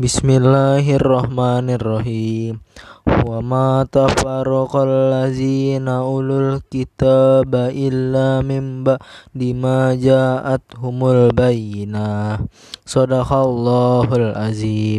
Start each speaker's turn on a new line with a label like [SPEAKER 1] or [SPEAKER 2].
[SPEAKER 1] Bismillahirrahmanirrahim. Wa ma tafarraqal ladzina ulul kitaba illa min ba'di ma ja'atuhumul bayyinah. Shadaqallahul azim.